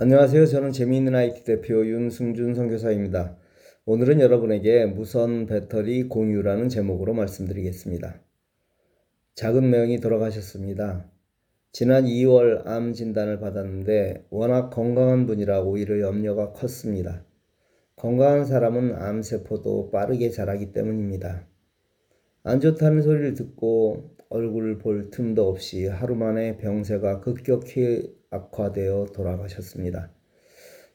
안녕하세요. 저는 재미있는 IT 대표 윤승준 선교사입니다. 오늘은 여러분에게 무선 배터리 공유라는 제목으로 말씀드리겠습니다. 작은 매형이 돌아가셨습니다. 지난 2월 암 진단을 받았는데 워낙 건강한 분이라 오히려 염려가 컸습니다. 건강한 사람은 암세포도 빠르게 자라기 때문입니다. 안 좋다는 소리를 듣고 얼굴을 볼 틈도 없이 하루 만에 병세가 급격히 악화되어 돌아가셨습니다.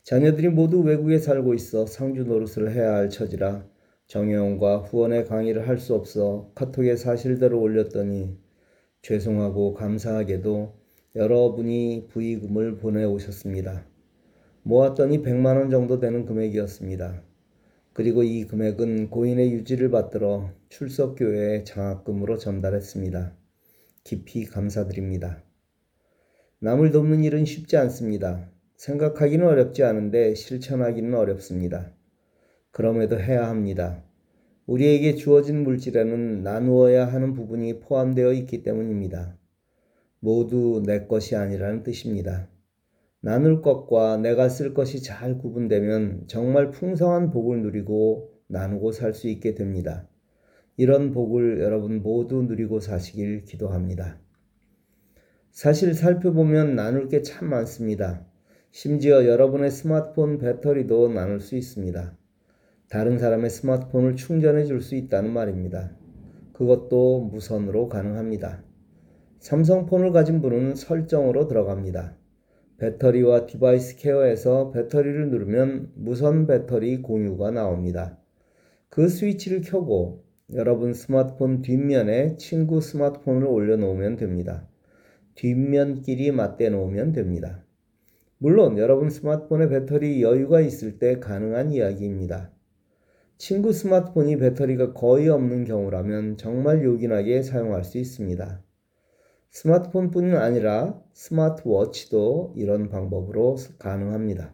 자녀들이 모두 외국에 살고 있어 상주 노릇을 해야 할 처지라 정혜원과 후원의 강의를 할 수 없어 카톡에 사실대로 올렸더니 죄송하고 감사하게도 여러분이 부의금을 보내오셨습니다. 모았더니 100만 원 정도 되는 금액이었습니다. 그리고 이 금액은 고인의 유지를 받들어 출석교회에 장학금으로 전달했습니다. 깊이 감사드립니다. 남을 돕는 일은 쉽지 않습니다. 생각하기는 어렵지 않은데 실천하기는 어렵습니다. 그럼에도 해야 합니다. 우리에게 주어진 물질에는 나누어야 하는 부분이 포함되어 있기 때문입니다. 모두 내 것이 아니라는 뜻입니다. 나눌 것과 내가 쓸 것이 잘 구분되면 정말 풍성한 복을 누리고 나누고 살 수 있게 됩니다. 이런 복을 여러분 모두 누리고 사시길 기도합니다. 사실 살펴보면 나눌 게 참 많습니다. 심지어 여러분의 스마트폰 배터리도 나눌 수 있습니다. 다른 사람의 스마트폰을 충전해 줄 수 있다는 말입니다. 그것도 무선으로 가능합니다. 삼성폰을 가진 분은 설정으로 들어갑니다. 배터리와 device care에서 배터리를 누르면 무선 배터리 공유가 나옵니다. 그 스위치를 켜고 여러분 스마트폰 뒷면에 친구 스마트폰을 올려놓으면 됩니다. 뒷면끼리 맞대 놓으면 됩니다. 물론 여러분 스마트폰에 배터리 여유가 있을 때 가능한 이야기입니다. 친구 스마트폰이 배터리가 거의 없는 경우라면 정말 요긴하게 사용할 수 있습니다. 스마트폰뿐 아니라 스마트워치도 이런 방법으로 가능합니다.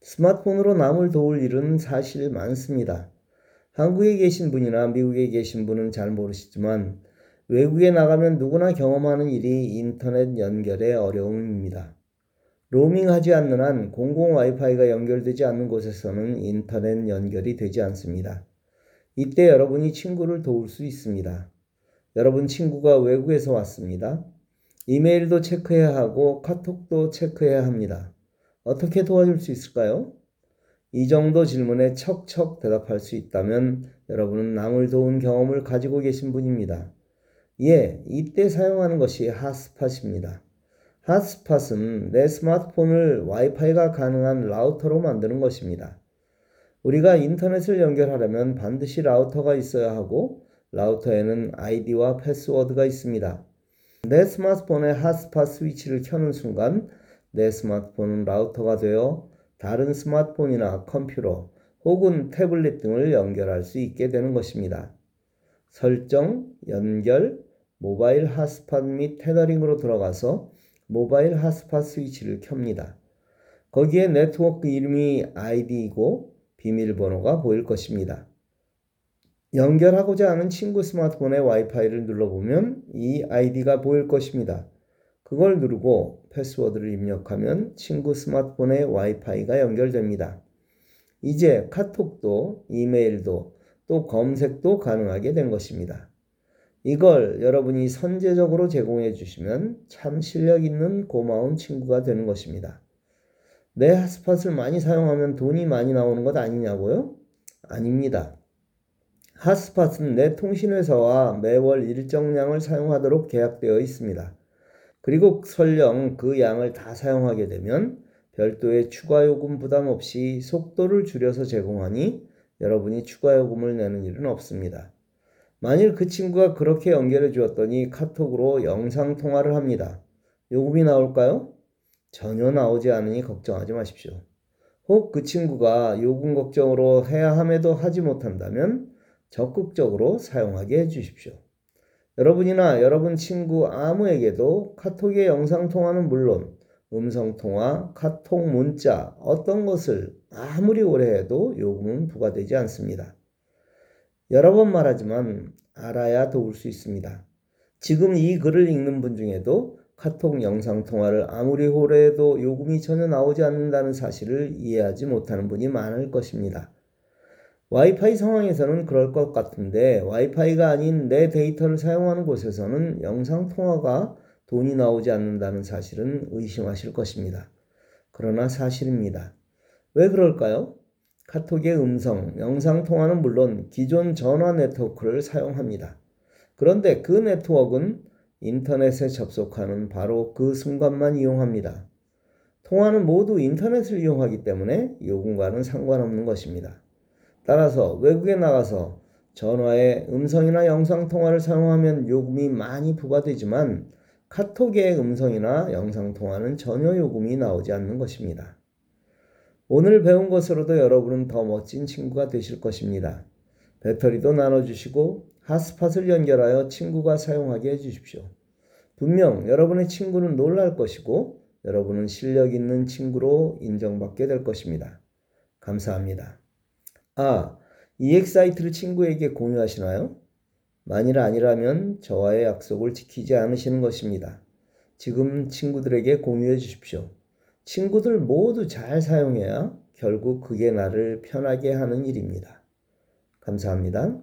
스마트폰으로 남을 도울 일은 사실 많습니다. 한국에 계신 분이나 미국에 계신 분은 잘 모르시지만 외국에 나가면 누구나 경험하는 일이 인터넷 연결의 어려움입니다. 로밍하지 않는 한 공공 와이파이가 연결되지 않는 곳에서는 인터넷 연결이 되지 않습니다. 이때 여러분이 친구를 도울 수 있습니다. 여러분 친구가 외국에서 왔습니다. 이메일도 체크해야 하고 카톡도 체크해야 합니다. 어떻게 도와줄 수 있을까요? 이 정도 질문에 척척 대답할 수 있다면 여러분은 남을 도운 경험을 가지고 계신 분입니다. 예, 이때 사용하는 것이 핫스팟입니다. 핫스팟은 내 스마트폰을 와이파이가 가능한 라우터로 만드는 것입니다. 우리가 인터넷을 연결하려면 반드시 라우터가 있어야 하고 라우터에는 아이디와 패스워드가 있습니다. 내 스마트폰에 핫스팟 스위치를 켜는 순간 내 스마트폰은 라우터가 되어 다른 스마트폰이나 컴퓨터 혹은 태블릿 등을 연결할 수 있게 되는 것입니다. 설정, 연결, 모바일 핫스팟 및 테더링으로 들어가서 모바일 핫스팟 스위치를 켭니다. 거기에 네트워크 이름이 아이디이고 비밀번호가 보일 것입니다. 연결하고자 하는 친구 스마트폰의 와이파이를 눌러보면 이 아이디가 보일 것입니다. 그걸 누르고 패스워드를 입력하면 친구 스마트폰의 와이파이가 연결됩니다. 이제 카톡도 이메일도 또 검색도 가능하게 된 것입니다. 이걸 여러분이 선제적으로 제공해 주시면 참 실력 있는 고마운 친구가 되는 것입니다. 내 핫스팟을 많이 사용하면 돈이 많이 나오는 것 아니냐고요? 아닙니다. 핫스팟은 내 통신회사와 매월 일정량을 사용하도록 계약되어 있습니다. 그리고 설령 그 양을 다 사용하게 되면 별도의 추가 요금 부담 없이 속도를 줄여서 제공하니 여러분이 추가 요금을 내는 일은 없습니다. 만일 그 친구가 그렇게 연결해 주었더니 카톡으로 영상 통화를 합니다. 요금이 나올까요? 전혀 나오지 않으니 걱정하지 마십시오. 혹 그 친구가 요금 걱정으로 해야 함에도 하지 못한다면 적극적으로 사용하게 해 주십시오. 여러분이나 여러분 친구 아무에게도 카톡의 영상 통화는 물론 음성 통화, 카톡 문자 어떤 것을 아무리 오래 해도 요금은 부과되지 않습니다. 여러 번 말하지만 알아야 도울 수 있습니다. 지금 이 글을 읽는 분 중에도 카톡 영상통화를 아무리 호래해도 요금이 전혀 나오지 않는다는 사실을 이해하지 못하는 분이 많을 것입니다. 와이파이 상황에서는 그럴 것 같은데 와이파이가 아닌 내 데이터를 사용하는 곳에서는 영상 통화가 돈이 나오지 않는다는 사실은 의심하실 것입니다. 그러나 사실입니다. 왜 그럴까요? 카톡의 음성, 영상 통화는 물론 기존 전화 네트워크를 사용합니다. 그런데 그 네트워크는 인터넷에 접속하는 바로 그 순간만 이용합니다. 통화는 모두 인터넷을 이용하기 때문에 요금과는 상관없는 것입니다. 따라서 외국에 나가서 전화에 음성이나 영상 통화를 사용하면 요금이 많이 부과되지만 카톡의 음성이나 영상 통화는 전혀 요금이 나오지 않는 것입니다. 오늘 배운 것으로도 여러분은 더 멋진 친구가 되실 것입니다. 배터리도 나눠주시고 핫스팟을 연결하여 친구가 사용하게 해주십시오. 분명 여러분의 친구는 놀랄 것이고 여러분은 실력 있는 친구로 인정받게 될 것입니다. 감사합니다. 아, EX 사이트를 친구에게 공유하시나요? 만일 아니라면 저와의 약속을 지키지 않으시는 것입니다. 지금 친구들에게 공유해 주십시오. 친구들 모두 잘 사용해야 결국 그게 나를 편하게 하는 일입니다. 감사합니다.